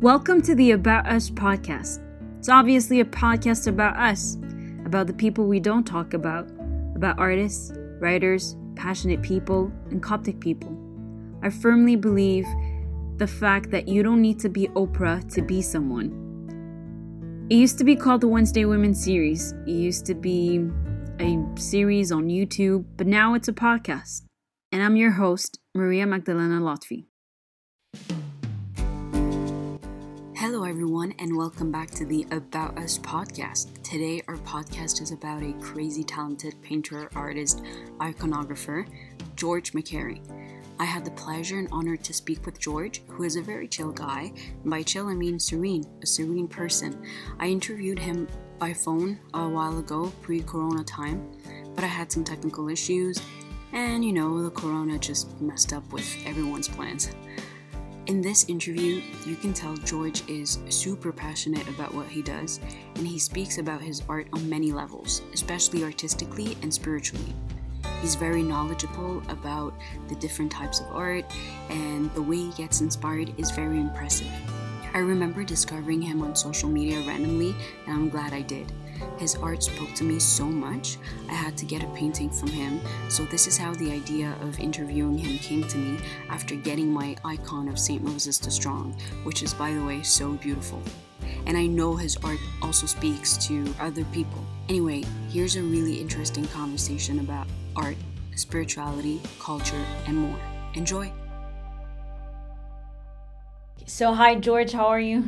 Welcome to the About Us podcast. It's obviously a podcast about us, about the people we don't talk about, about artists, writers, passionate people, and Coptic people. I firmly believe the fact that you don't need to be Oprah to be someone. It used to be called the Wednesday Women series. It used to be a series on YouTube, but now it's a podcast. And I'm your host, Maria Magdalena Lotfi. Hello, everyone, and welcome back to the About Us podcast. Today, our podcast is about a crazy talented painter, artist, iconographer, George Makary. I had the pleasure and honor to speak with George, who is a very chill guy. And by chill, I mean serene, a serene person. I interviewed him by phone a while ago, pre corona time, but I had some technical issues, and you know, the corona just messed up with everyone's plans. In this interview, you can tell George is super passionate about what he does, and he speaks about his art on many levels, especially artistically and spiritually. He's very knowledgeable about the different types of art, and the way he gets inspired is very impressive. I remember discovering him on social media randomly, and I'm glad I did. His art spoke to me so much, I had to get a painting from him. So, this is how the idea of interviewing him came to me after getting my icon of St. Moses the Strong, which is, by the way, so beautiful. And I know his art also speaks to other people. Anyway, here's a really interesting conversation about art, spirituality, culture, and more. Enjoy! So, hi, George, how are you?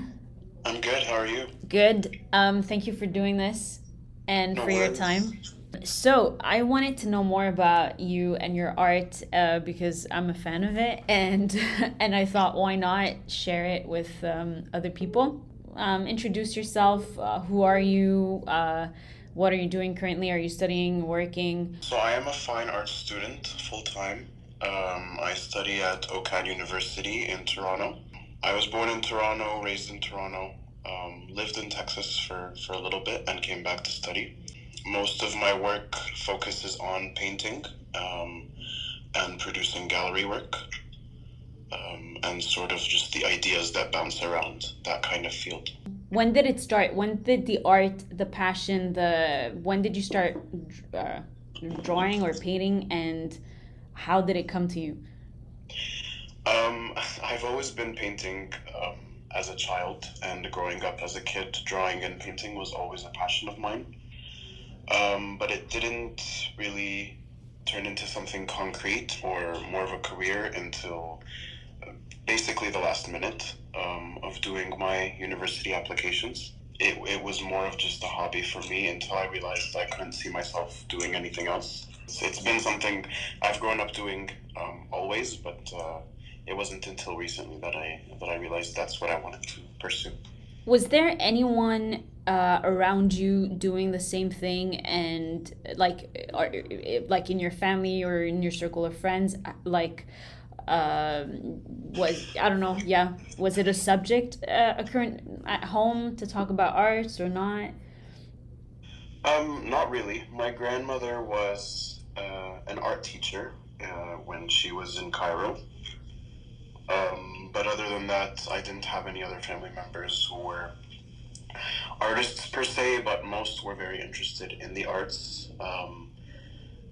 I'm good. How are you? Good. Um, thank you for doing this and No for your time. So, I wanted to know more about you and your art uh, because I'm a fan of it, and and I thought, why not share it with um, other people? Um, introduce yourself. Uh, who are you? Uh, what are you doing currently? Are you studying, working? So I am a fine arts student full time. Um, I study at OCAD University in Toronto. I was born in Toronto, raised in Toronto, um, lived in Texas for, for a little bit, and came back to study. Most of my work focuses on painting um, and producing gallery work, um, and sort of just the ideas that bounce around that kind of field. When did it start? When did the art, the passion, the when did you start uh, drawing or painting, and how did it come to you? Um, I've always been painting um, as a child, and growing up as a kid, drawing and painting was always a passion of mine. Um, but it didn't really turn into something concrete or more of a career until uh, basically the last minute um, of doing my university applications. It, it was more of just a hobby for me until I realized I couldn't see myself doing anything else. So it's been something I've grown up doing um, always, but uh, it wasn't until recently that I that I realized that's what I wanted to pursue. Was there anyone uh, around you doing the same thing, and like, or, like in your family or in your circle of friends, like? Uh, was I don't know. Yeah, was it a subject uh, occurring at home to talk about arts or not? Um, not really. My grandmother was uh, an art teacher uh, when she was in Cairo. Um, but other than that, I didn't have any other family members who were artists per se, but most were very interested in the arts um,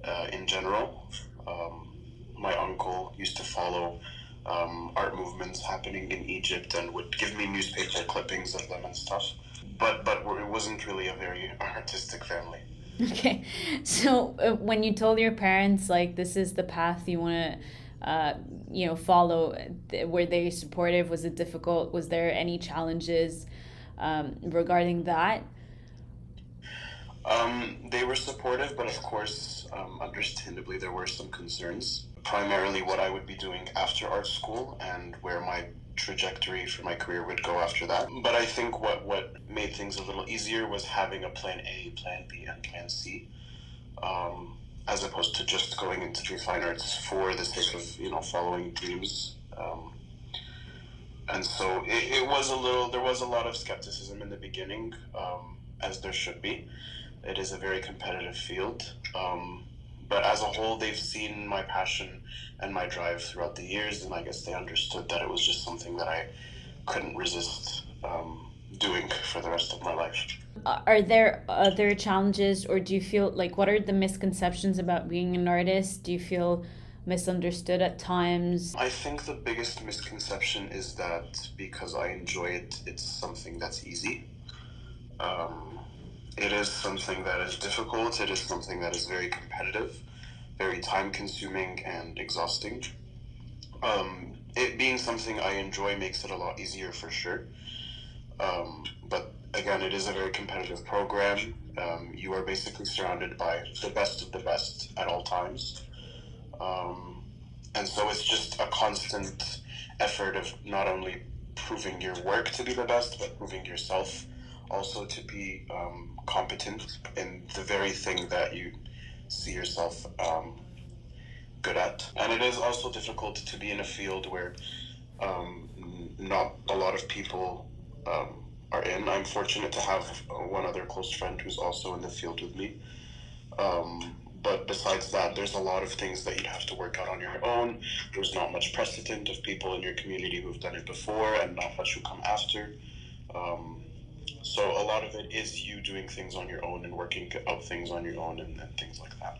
uh, in general. Um, my uncle used to follow um, art movements happening in Egypt and would give me newspaper clippings of them and stuff. But but it wasn't really a very artistic family. Okay, so uh, when you told your parents like this is the path you want to, uh, you know, follow, were they supportive? Was it difficult? Was there any challenges um, regarding that? Um, they were supportive, but of course, um, understandably, there were some concerns. Primarily, what I would be doing after art school and where my trajectory for my career would go after that. But I think what, what made things a little easier was having a plan A, plan B, and plan C, um, as opposed to just going into the fine arts for the sake of you know following dreams. Um, and so it, it was a little there was a lot of skepticism in the beginning, um, as there should be. It is a very competitive field. Um, but as a whole, they've seen my passion and my drive throughout the years, and I guess they understood that it was just something that I couldn't resist um, doing for the rest of my life. Uh, are there other challenges, or do you feel like what are the misconceptions about being an artist? Do you feel misunderstood at times? I think the biggest misconception is that because I enjoy it, it's something that's easy. Um, it is something that is difficult, it is something that is very competitive, very time consuming, and exhausting. Um, it being something I enjoy makes it a lot easier for sure. Um, but again, it is a very competitive program. Um, you are basically surrounded by the best of the best at all times. Um, and so it's just a constant effort of not only proving your work to be the best, but proving yourself also to be um, competent in the very thing that you see yourself um, good at. And it is also difficult to be in a field where um, not a lot of people um, are in. I'm fortunate to have one other close friend who's also in the field with me. Um, but besides that, there's a lot of things that you'd have to work out on your own. There's not much precedent of people in your community who've done it before, and not much who come after. Um, so a lot of it is you doing things on your own and working out things on your own and, and things like that.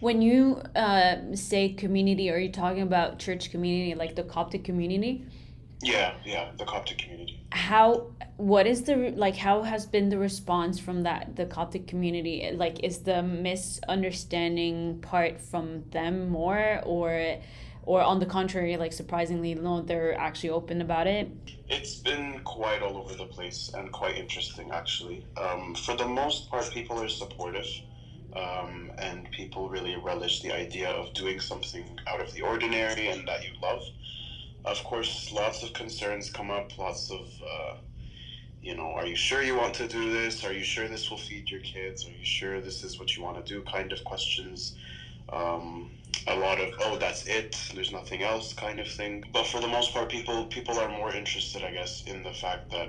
When you uh, say community, are you talking about church community, like the Coptic community? Yeah, yeah, the Coptic community. How what is the like how has been the response from that the Coptic community? Like is the misunderstanding part from them more or or on the contrary, like surprisingly no, they're actually open about it? It's been quite all over the place and quite interesting actually. Um, for the most part people are supportive. Um, and people really relish the idea of doing something out of the ordinary and that you love of course, lots of concerns come up, lots of, uh, you know, are you sure you want to do this? Are you sure this will feed your kids? Are you sure this is what you want to do? Kind of questions. Um, a lot of, oh, that's it. There's nothing else, kind of thing. But for the most part, people people are more interested, I guess, in the fact that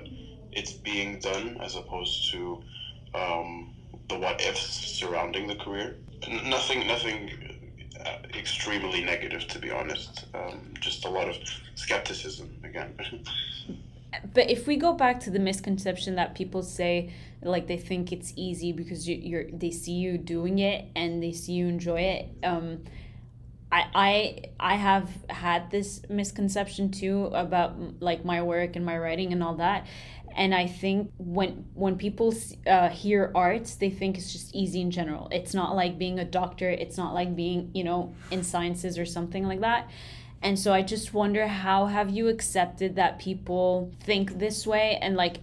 it's being done as opposed to um, the what ifs surrounding the career. N- nothing, nothing uh, extremely negative, to be honest. Um, just a lot of skepticism again. but if we go back to the misconception that people say, like they think it's easy because you, you're they see you doing it and they see you enjoy it. Um, I, I I have had this misconception too about like my work and my writing and all that and i think when when people uh, hear arts they think it's just easy in general. It's not like being a doctor. It's not like being you know in sciences or something like that. And so i just wonder how have you accepted that people think this way and like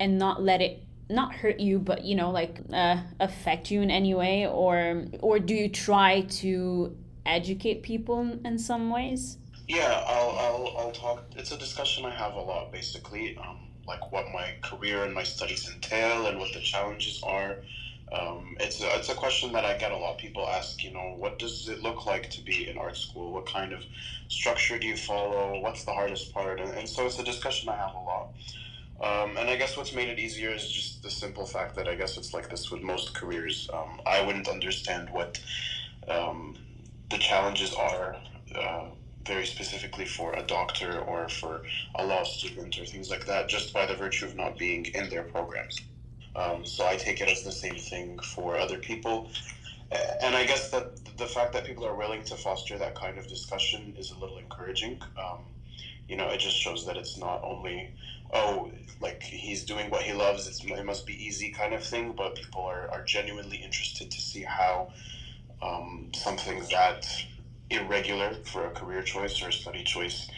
and not let it not hurt you but you know like uh, affect you in any way? Or or do you try to educate people in some ways? Yeah i'll i'll, I'll talk. It's a discussion i have a lot basically. Um, like what my career and my studies entail and what the challenges are. Um, it's a, it's a question that I get a lot. People ask, you know, what does it look like to be in art school? What kind of structure do you follow? What's the hardest part? And, and so it's a discussion I have a lot. Um, and I guess what's made it easier is just the simple fact that I guess it's like this with most careers. Um, I wouldn't understand what um, the challenges are. Uh, very specifically for a doctor or for a law student or things like that, just by the virtue of not being in their programs. Um, so I take it as the same thing for other people. And I guess that the fact that people are willing to foster that kind of discussion is a little encouraging. Um, you know, it just shows that it's not only, oh, like he's doing what he loves, it must be easy kind of thing, but people are, are genuinely interested to see how um, something that irregular for a career choice or a study choice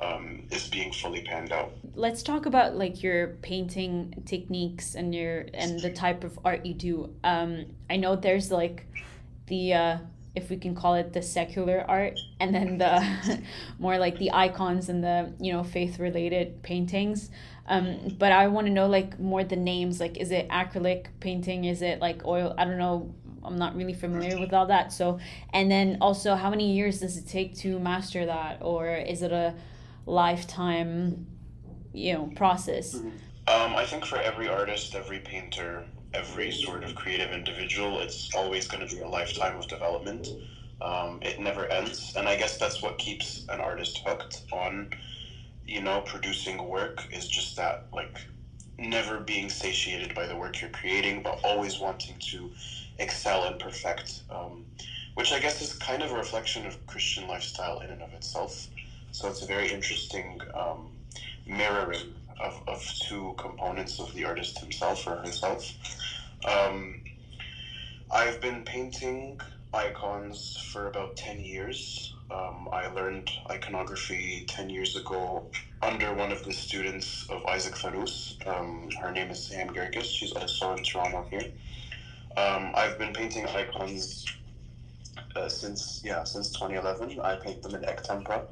um, is being fully panned out. Let's talk about like your painting techniques and your and the type of art you do. Um, I know there's like the uh, if we can call it the secular art, and then the more like the icons and the you know faith related paintings. Um, but I want to know like more the names. Like, is it acrylic painting? Is it like oil? I don't know I'm not really familiar with all that. So, and then also, how many years does it take to master that, or is it a lifetime, you know, process? Mm-hmm. Um, I think for every artist, every painter, every sort of creative individual, it's always going to be a lifetime of development. Um, it never ends, and I guess that's what keeps an artist hooked on you know, producing work is just that, like, never being satiated by the work you're creating, but always wanting to excel and perfect, um, which I guess is kind of a reflection of Christian lifestyle in and of itself. So it's a very interesting um, mirroring of, of two components of the artist himself or herself. Um, I've been painting icons for about 10 years. Um, I learned iconography 10 years ago under one of the students of Isaac Fanous. Um, her name is Sam Gergis. She's also in Toronto here. Um, I've been painting icons uh, since yeah since 2011. I paint them in egg tempera.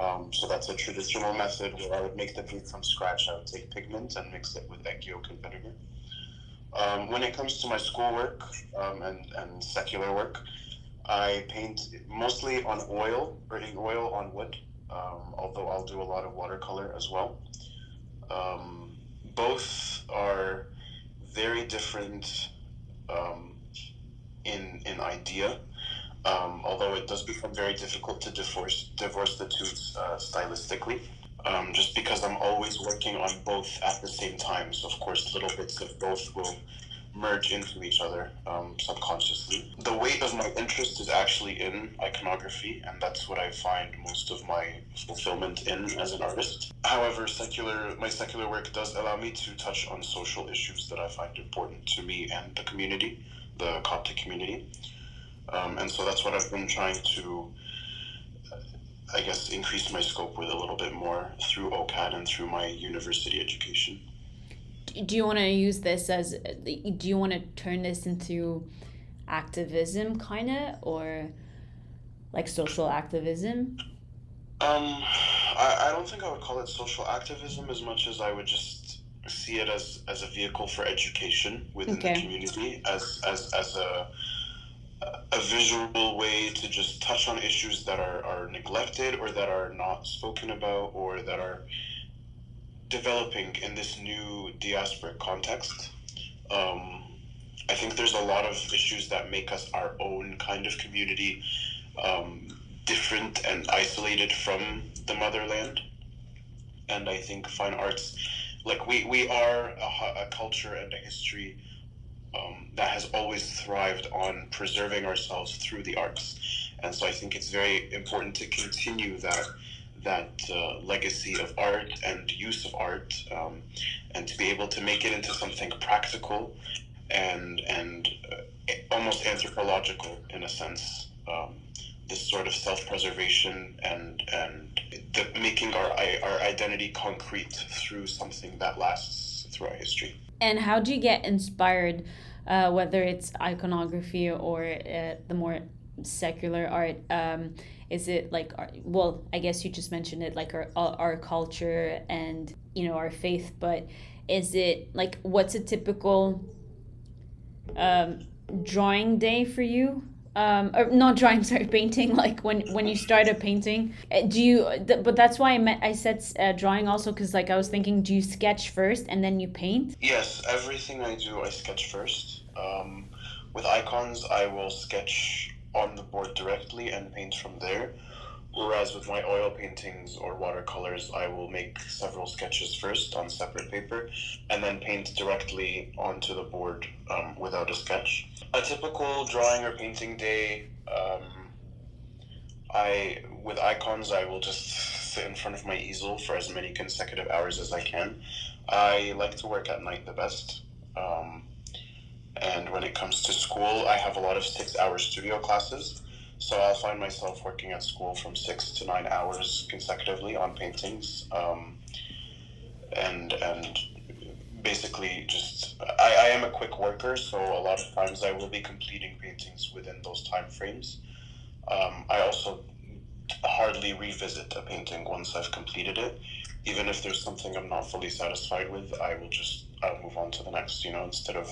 Um, so that's a traditional method where I would make the paint from scratch. I would take pigment and mix it with egg yolk and vinegar. Um, when it comes to my schoolwork um, and, and secular work, I paint mostly on oil in oil on wood, um, although I'll do a lot of watercolor as well. Um, both are very different um, in, in idea, um, although it does become very difficult to divorce, divorce the two uh, stylistically. Um, just because I'm always working on both at the same time. So, of course, little bits of both will merge into each other um, subconsciously. The weight of my interest is actually in iconography, and that's what I find most of my fulfillment in as an artist. However, secular my secular work does allow me to touch on social issues that I find important to me and the community, the Coptic community, um, and so that's what I've been trying to. I guess increase my scope with a little bit more through OCAD and through my university education do you want to use this as do you want to turn this into activism kind of or like social activism um I, I don't think i would call it social activism as much as i would just see it as as a vehicle for education within okay. the community as as as a a visual way to just touch on issues that are, are neglected or that are not spoken about or that are developing in this new diasporic context. Um, I think there's a lot of issues that make us our own kind of community, um, different and isolated from the motherland. And I think fine arts, like we, we are a, a culture and a history um, that has always thrived on preserving ourselves through the arts. And so I think it's very important to continue that that uh, legacy of art and use of art, um, and to be able to make it into something practical and and uh, almost anthropological in a sense. Um, this sort of self-preservation and and the, making our our identity concrete through something that lasts throughout history. And how do you get inspired, uh, whether it's iconography or uh, the more secular art? Um, is it like well i guess you just mentioned it like our our culture and you know our faith but is it like what's a typical um, drawing day for you? Um, or not drawing sorry painting like when when you start a painting. Uh, do you but that's why i meant i said uh, drawing also because like i was thinking do you sketch first and then you paint? Yes everything i do i sketch first. Um, with icons i will sketch on the board directly and paint from there. Whereas with my oil paintings or watercolors, I will make several sketches first on separate paper and then paint directly onto the board um, without a sketch. A typical drawing or painting day, um, I with icons, I will just sit in front of my easel for as many consecutive hours as I can. I like to work at night the best. Um, and when it comes to school, I have a lot of six hour studio classes. So I'll find myself working at school from six to nine hours consecutively on paintings. Um, and, and basically just, I, I am a quick worker, so a lot of times I will be completing paintings within those time frames. Um, I also hardly revisit a painting once I've completed it. Even if there's something I'm not fully satisfied with, I will just I'll move on to the next, you know, instead of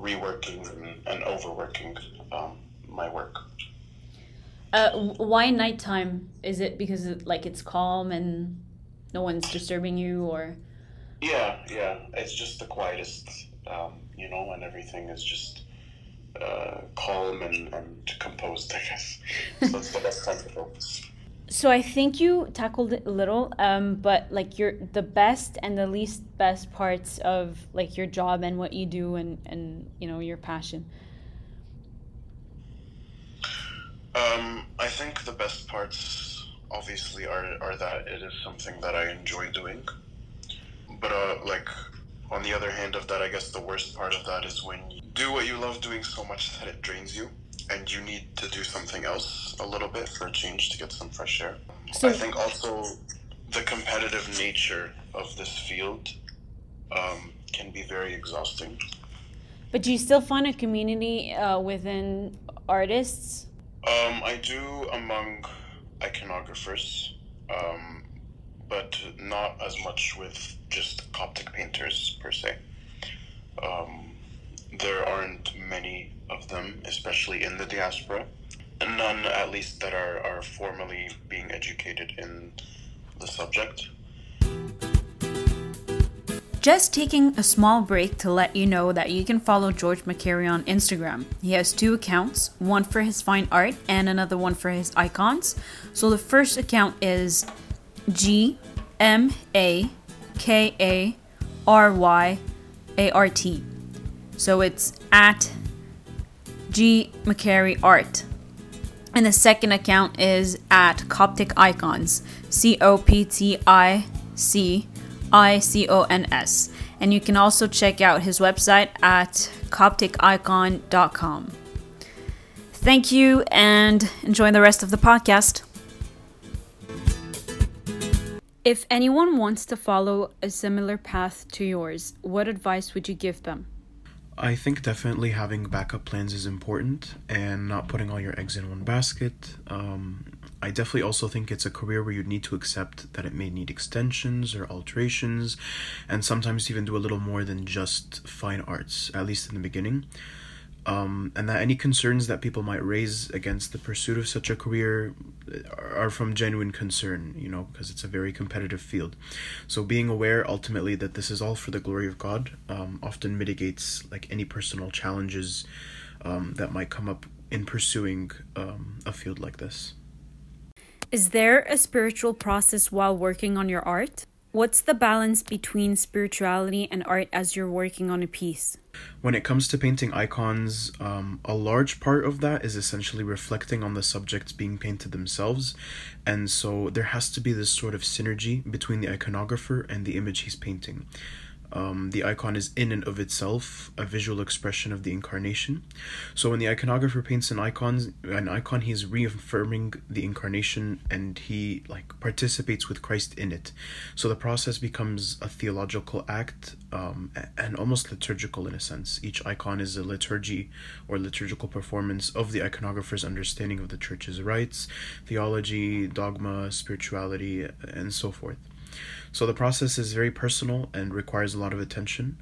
reworking and, and overworking um, my work. Uh, why nighttime? Is it because it, like it's calm and no one's disturbing you, or? Yeah, yeah. It's just the quietest, um, you know, and everything is just uh, calm and, and composed, I guess. So it's the best time to focus. So I think you tackled it a little, um, but like your the best and the least best parts of like your job and what you do and and you know your passion. Um, I think the best parts obviously are are that it is something that I enjoy doing, but uh, like on the other hand of that, I guess the worst part of that is when you do what you love doing so much that it drains you and you need to do something else a little bit for a change to get some fresh air. So, I think also the competitive nature of this field um, can be very exhausting. But do you still find a community uh, within artists? Um, I do among iconographers, um, but not as much with just Coptic painters per se. Um, there aren't many of them, especially in the diaspora. None, at least, that are, are formally being educated in the subject. Just taking a small break to let you know that you can follow George Makary on Instagram. He has two accounts, one for his fine art and another one for his icons. So the first account is G M A K A R Y A R T. So it's at G Makary Art. And the second account is at Coptic Icons, C O P T I C I C O N S. And you can also check out his website at copticicon.com. Thank you and enjoy the rest of the podcast. If anyone wants to follow a similar path to yours, what advice would you give them? I think definitely having backup plans is important and not putting all your eggs in one basket. Um, I definitely also think it's a career where you need to accept that it may need extensions or alterations, and sometimes even do a little more than just fine arts, at least in the beginning um, and that any concerns that people might raise against the pursuit of such a career are from genuine concern, you know, because it's a very competitive field. So being aware ultimately that this is all for the glory of God um, often mitigates like any personal challenges um, that might come up in pursuing um, a field like this. Is there a spiritual process while working on your art? What's the balance between spirituality and art as you're working on a piece? When it comes to painting icons, um, a large part of that is essentially reflecting on the subjects being painted themselves. And so there has to be this sort of synergy between the iconographer and the image he's painting. Um, the icon is in and of itself a visual expression of the incarnation. So when the iconographer paints an icon, an icon, he's reaffirming the incarnation and he like participates with Christ in it. So the process becomes a theological act um, and almost liturgical in a sense. Each icon is a liturgy or liturgical performance of the iconographer's understanding of the church's rites, theology, dogma, spirituality, and so forth. So the process is very personal and requires a lot of attention.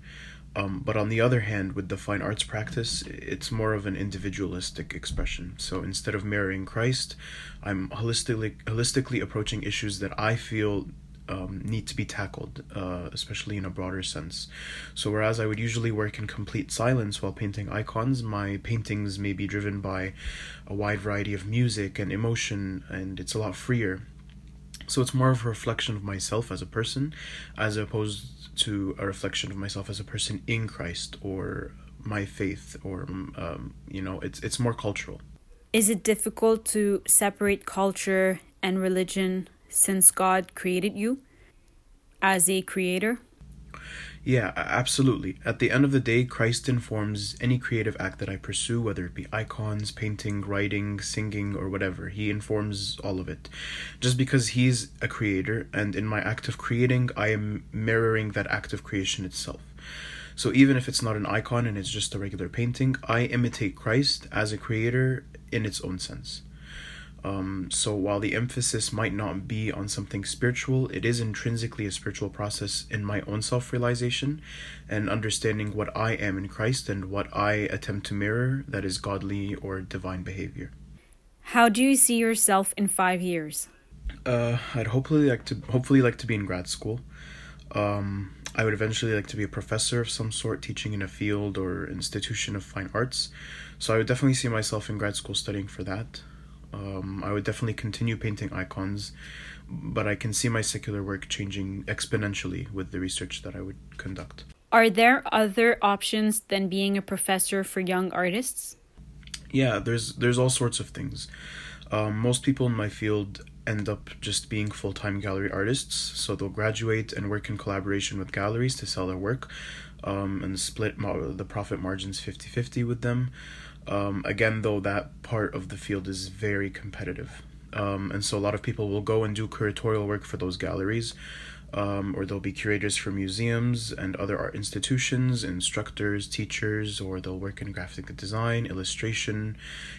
Um, but on the other hand, with the fine arts practice, it's more of an individualistic expression. So instead of mirroring Christ, I'm holistically holistically approaching issues that I feel um, need to be tackled, uh, especially in a broader sense. So, whereas I would usually work in complete silence while painting icons, my paintings may be driven by a wide variety of music and emotion, and it's a lot freer. So it's more of a reflection of myself as a person, as opposed to a reflection of myself as a person in Christ or my faith, or um, you know, it's it's more cultural. Is it difficult to separate culture and religion since God created you as a creator? Yeah, absolutely. At the end of the day, Christ informs any creative act that I pursue, whether it be icons, painting, writing, singing, or whatever. He informs all of it. Just because He's a creator, and in my act of creating, I am mirroring that act of creation itself. So even if it's not an icon and it's just a regular painting, I imitate Christ as a creator in its own sense. Um, so while the emphasis might not be on something spiritual, it is intrinsically a spiritual process in my own self realization and understanding what I am in Christ and what I attempt to mirror that is godly or divine behavior. How do you see yourself in five years? Uh, I'd hopefully like to hopefully like to be in grad school. Um, I would eventually like to be a professor of some sort, teaching in a field or institution of fine arts. So I would definitely see myself in grad school studying for that. Um, I would definitely continue painting icons, but I can see my secular work changing exponentially with the research that I would conduct. Are there other options than being a professor for young artists? Yeah, there's there's all sorts of things. Um, most people in my field end up just being full time gallery artists, so they'll graduate and work in collaboration with galleries to sell their work, um, and split mo- the profit margins 50 50 with them. Um, again, though, that part of the field is very competitive. Um, and so a lot of people will go and do curatorial work for those galleries, um, or they'll be curators for museums and other art institutions, instructors, teachers, or they'll work in graphic design, illustration,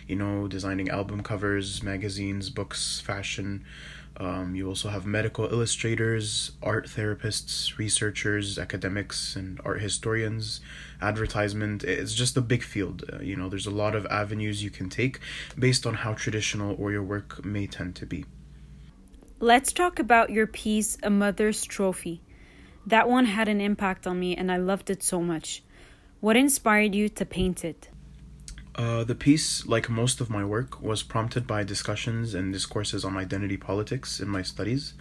you know, designing album covers, magazines, books, fashion. Um, you also have medical illustrators, art therapists, researchers, academics, and art historians, advertisement. It's just a big field. Uh, you know, there's a lot of avenues you can take based on how traditional or your work may tend to be. Let's talk about your piece, A Mother's Trophy. That one had an impact on me and I loved it so much. What inspired you to paint it? Uh, the piece, like most of my work, was prompted by discussions and discourses on identity politics in my studies.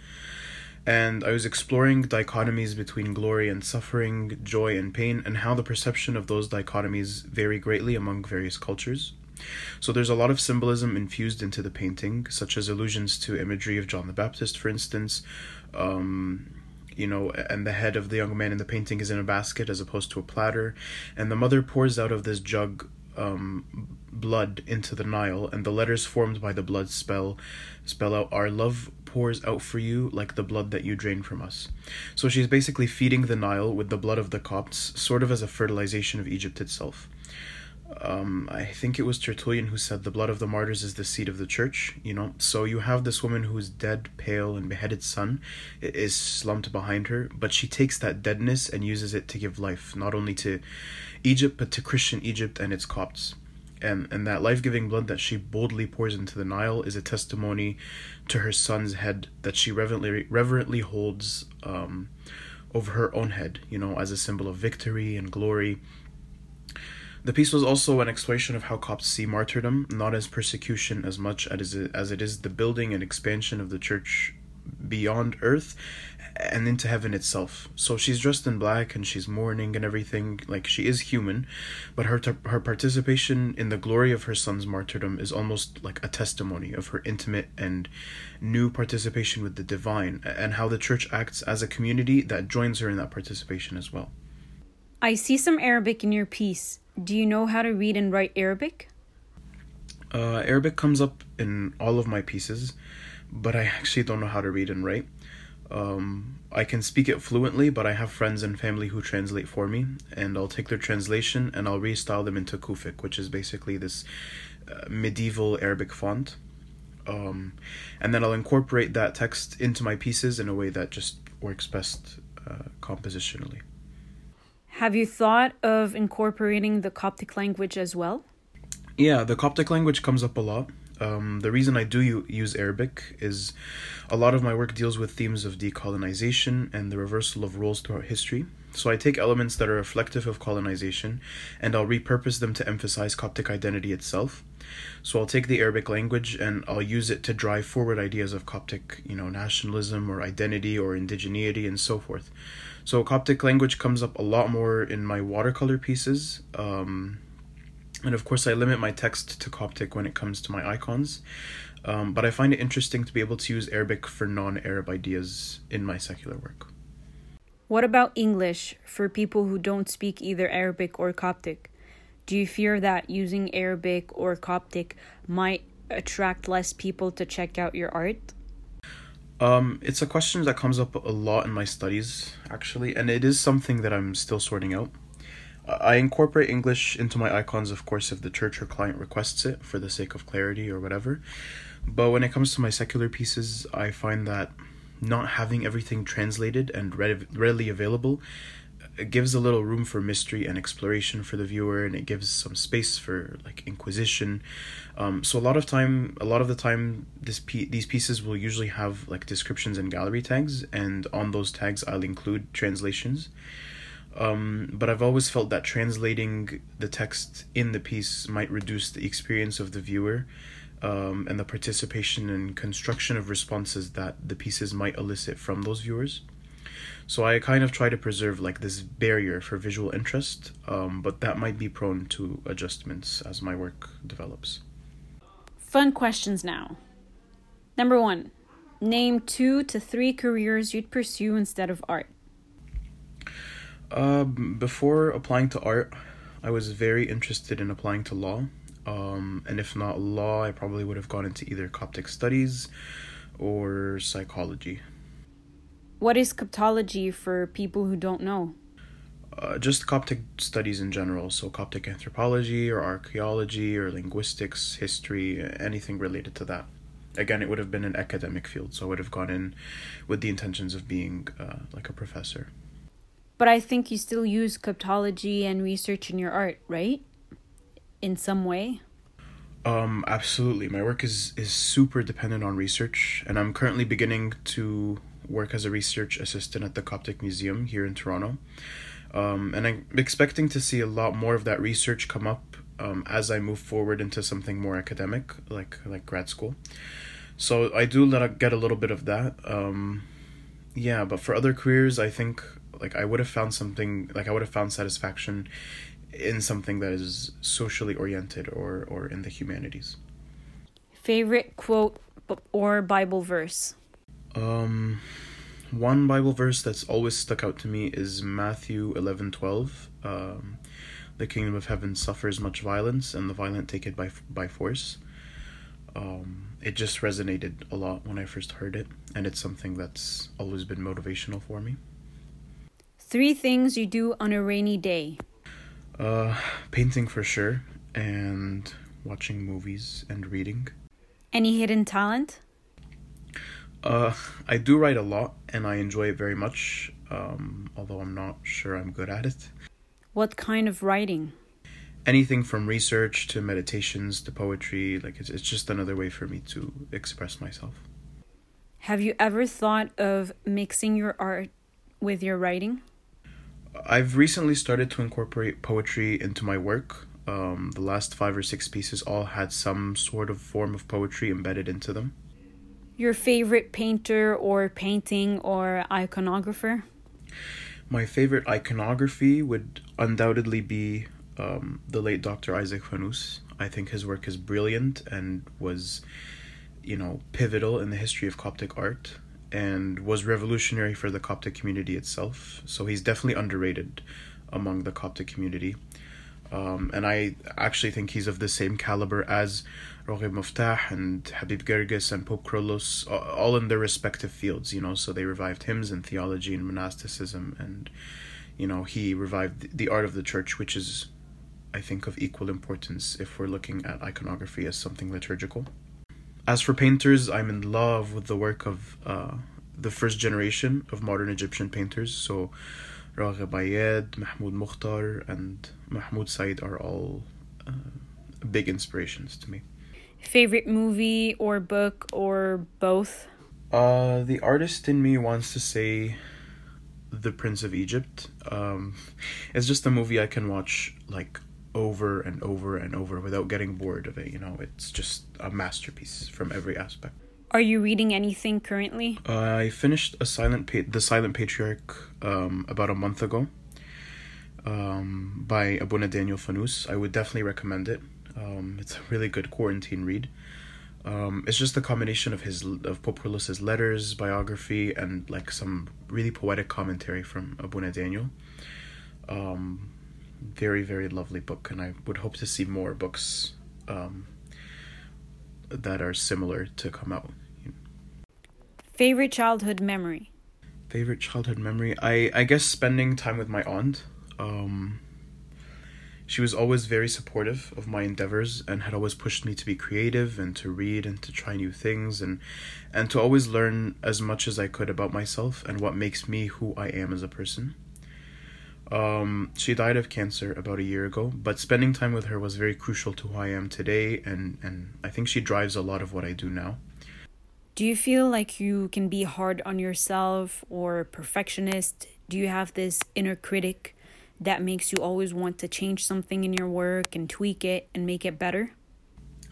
And I was exploring dichotomies between glory and suffering, joy and pain, and how the perception of those dichotomies vary greatly among various cultures. So there's a lot of symbolism infused into the painting, such as allusions to imagery of John the Baptist, for instance. Um, you know, and the head of the young man in the painting is in a basket as opposed to a platter, and the mother pours out of this jug um, blood into the Nile, and the letters formed by the blood spell spell out our love pours out for you like the blood that you drain from us. So she's basically feeding the Nile with the blood of the Copts, sort of as a fertilization of Egypt itself um, I think it was Tertullian who said the blood of the martyrs is the seed of the church, you know. So you have this woman whose dead, pale, and beheaded son is slumped behind her, but she takes that deadness and uses it to give life, not only to Egypt, but to Christian Egypt and its Copts. And, and that life giving blood that she boldly pours into the Nile is a testimony to her son's head that she reverently, reverently holds um, over her own head, you know, as a symbol of victory and glory the piece was also an exploration of how Copts see martyrdom, not as persecution as much as it is the building and expansion of the church beyond earth and into heaven itself. So she's dressed in black and she's mourning and everything. Like she is human, but her her participation in the glory of her son's martyrdom is almost like a testimony of her intimate and new participation with the divine and how the church acts as a community that joins her in that participation as well. I see some Arabic in your piece. Do you know how to read and write Arabic? Uh, Arabic comes up in all of my pieces, but I actually don't know how to read and write. Um, I can speak it fluently, but I have friends and family who translate for me, and I'll take their translation and I'll restyle them into Kufic, which is basically this uh, medieval Arabic font. Um, and then I'll incorporate that text into my pieces in a way that just works best uh, compositionally. Have you thought of incorporating the Coptic language as well? Yeah, the Coptic language comes up a lot. Um, the reason I do use Arabic is a lot of my work deals with themes of decolonization and the reversal of roles throughout history. So I take elements that are reflective of colonization and I'll repurpose them to emphasize Coptic identity itself. So I'll take the Arabic language and I'll use it to drive forward ideas of Coptic, you know, nationalism or identity or indigeneity and so forth. So Coptic language comes up a lot more in my watercolor pieces. Um, and of course, I limit my text to Coptic when it comes to my icons. Um, but I find it interesting to be able to use Arabic for non Arab ideas in my secular work. What about English for people who don't speak either Arabic or Coptic? Do you fear that using Arabic or Coptic might attract less people to check out your art? Um, it's a question that comes up a lot in my studies, actually, and it is something that I'm still sorting out. I incorporate English into my icons, of course, if the church or client requests it for the sake of clarity or whatever. But when it comes to my secular pieces, I find that not having everything translated and readily available it gives a little room for mystery and exploration for the viewer and it gives some space for like inquisition um, so a lot of time a lot of the time this pe- these pieces will usually have like descriptions and gallery tags and on those tags i'll include translations um, but i've always felt that translating the text in the piece might reduce the experience of the viewer um, and the participation and construction of responses that the pieces might elicit from those viewers. So I kind of try to preserve like this barrier for visual interest, um, but that might be prone to adjustments as my work develops. Fun questions now. Number one, name two to three careers you'd pursue instead of art. Uh, before applying to art, I was very interested in applying to law. Um, and if not law, I probably would have gone into either Coptic studies or psychology. What is Coptology for people who don't know? Uh, just Coptic studies in general, so Coptic anthropology or archaeology or linguistics, history, anything related to that. Again, it would have been an academic field, so I would have gone in with the intentions of being uh, like a professor. But I think you still use Coptology and research in your art, right? In some way? Um, absolutely. My work is, is super dependent on research, and I'm currently beginning to work as a research assistant at the Coptic Museum here in Toronto. Um, and I'm expecting to see a lot more of that research come up um, as I move forward into something more academic, like like grad school. So I do let get a little bit of that. Um, yeah, but for other careers, I think like I would have found something like I would have found satisfaction in something that is socially oriented or or in the humanities. Favorite quote or Bible verse? Um one Bible verse that's always stuck out to me is Matthew 11:12. Um the kingdom of heaven suffers much violence and the violent take it by by force. Um it just resonated a lot when I first heard it and it's something that's always been motivational for me. Three things you do on a rainy day. Uh, painting for sure, and watching movies and reading. Any hidden talent? Uh, I do write a lot, and I enjoy it very much. Um, although I'm not sure I'm good at it. What kind of writing? Anything from research to meditations to poetry. Like it's it's just another way for me to express myself. Have you ever thought of mixing your art with your writing? I've recently started to incorporate poetry into my work. Um, the last five or six pieces all had some sort of form of poetry embedded into them. Your favorite painter or painting or iconographer? My favorite iconography would undoubtedly be um, the late Dr. Isaac Fanous. I think his work is brilliant and was, you know, pivotal in the history of Coptic art and was revolutionary for the Coptic community itself. So he's definitely underrated among the Coptic community. Um, and I actually think he's of the same caliber as Ragheb Moftah and Habib Girgis and Pope Kyrillos, all in their respective fields, you know. So they revived hymns and theology and monasticism, and, you know, he revived the art of the church, which is, I think, of equal importance if we're looking at iconography as something liturgical. As for painters, I'm in love with the work of uh, the first generation of modern Egyptian painters. So, Ragheb Ayad, Mahmoud Mukhtar, and Mahmoud Said are all uh, big inspirations to me. Favorite movie or book or both? Uh, the artist in me wants to say The Prince of Egypt. Um, it's just a movie I can watch like over and over and over without getting bored of it. You know, it's just a masterpiece from every aspect. Are you reading anything currently? Uh, I finished a silent pa- the Silent Patriarch um, about a month ago um, by Abuna Daniel Fanous. I would definitely recommend it. Um, it's a really good quarantine read. Um, it's just a combination of his of Kyrillos' letters, biography, and like some really poetic commentary from Abuna Daniel. Um, very very lovely book, and I would hope to see more books um, that are similar to come out. Favorite childhood memory. Favorite childhood memory. I I guess spending time with my aunt. Um, she was always very supportive of my endeavors and had always pushed me to be creative and to read and to try new things and and to always learn as much as I could about myself and what makes me who I am as a person. Um, she died of cancer about a year ago, but spending time with her was very crucial to who I am today, and, and I think she drives a lot of what I do now. Do you feel like you can be hard on yourself or perfectionist? Do you have this inner critic that makes you always want to change something in your work and tweak it and make it better?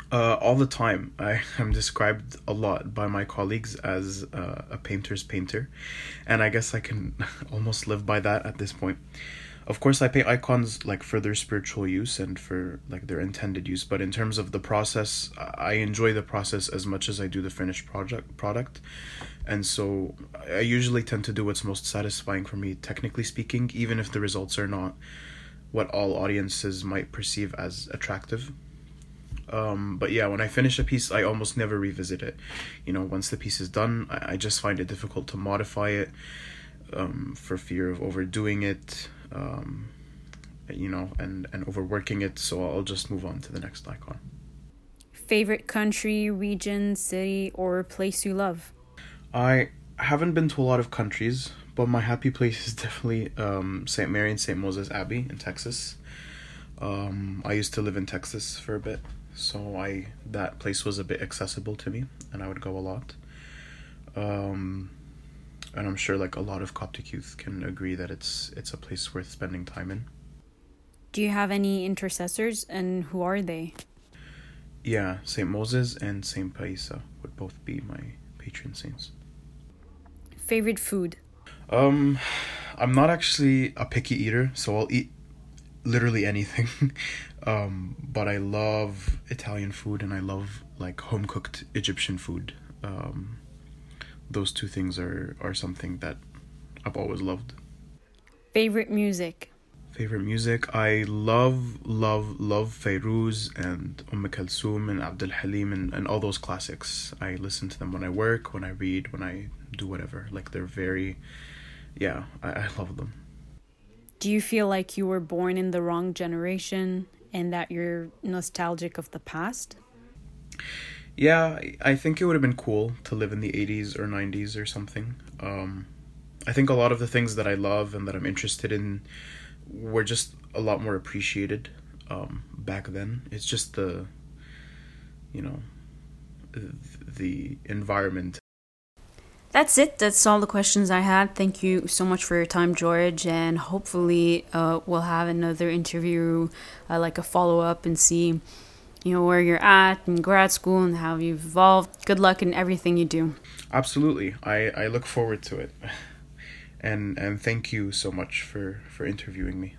Uh, all the time. I am described a lot by my colleagues as uh, a painter's painter, and I guess I can almost live by that at this point. Of course, I paint icons like for their spiritual use and for like their intended use, but in terms of the process, I enjoy the process as much as I do the finished project product, and so I usually tend to do what's most satisfying for me, technically speaking, even if the results are not what all audiences might perceive as attractive. Um, but yeah, when I finish a piece, I almost never revisit it. You know, once the piece is done, I, I just find it difficult to modify it um, for fear of overdoing it, um, you know, and, and overworking it. So I'll just move on to the next icon. Favorite country, region, city, or place you love? I haven't been to a lot of countries, but my happy place is definitely um, St. Mary and St. Moses Abbey in Texas. Um, I used to live in Texas for a bit, so I that place was a bit accessible to me, and I would go a lot. Um, and I'm sure like a lot of Coptic youth can agree that it's it's a place worth spending time in. Do you have any intercessors, and who are they? Yeah, Saint Moses and Saint Paisa would both be my patron saints. Favorite food? Um, I'm not actually a picky eater, so I'll eat literally anything. um, but I love Italian food and I love like home cooked Egyptian food. Um, those two things are are something that I've always loved. Favorite music? Favorite music? I love, love, love Fairuz and Umm Kulthum and Abdul Halim and, and all those classics. I listen to them when I work, when I read, when I do whatever. Like they're very, yeah, I, I love them. Do you feel like you were born in the wrong generation and that you're nostalgic of the past? Yeah, I think it would have been cool to live in the 80s or 90s or something. Um, I think a lot of the things that I love and that I'm interested in were just a lot more appreciated um, back then. It's just the, you know, the environment. That's it. That's all the questions I had. Thank you so much for your time, George. And hopefully, uh, we'll have another interview, uh, like a follow up, and see you know where you're at in grad school and how you've evolved. Good luck in everything you do. Absolutely, I I look forward to it, and and thank you so much for for interviewing me.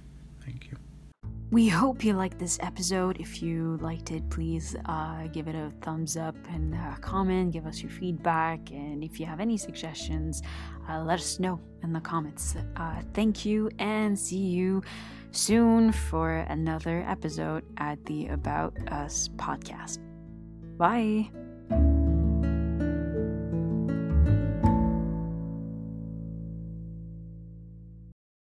We hope you liked this episode. If you liked it, please uh, give it a thumbs up and uh, comment, give us your feedback. And if you have any suggestions, uh, let us know in the comments. Uh, thank you and see you soon for another episode at the About Us podcast. Bye.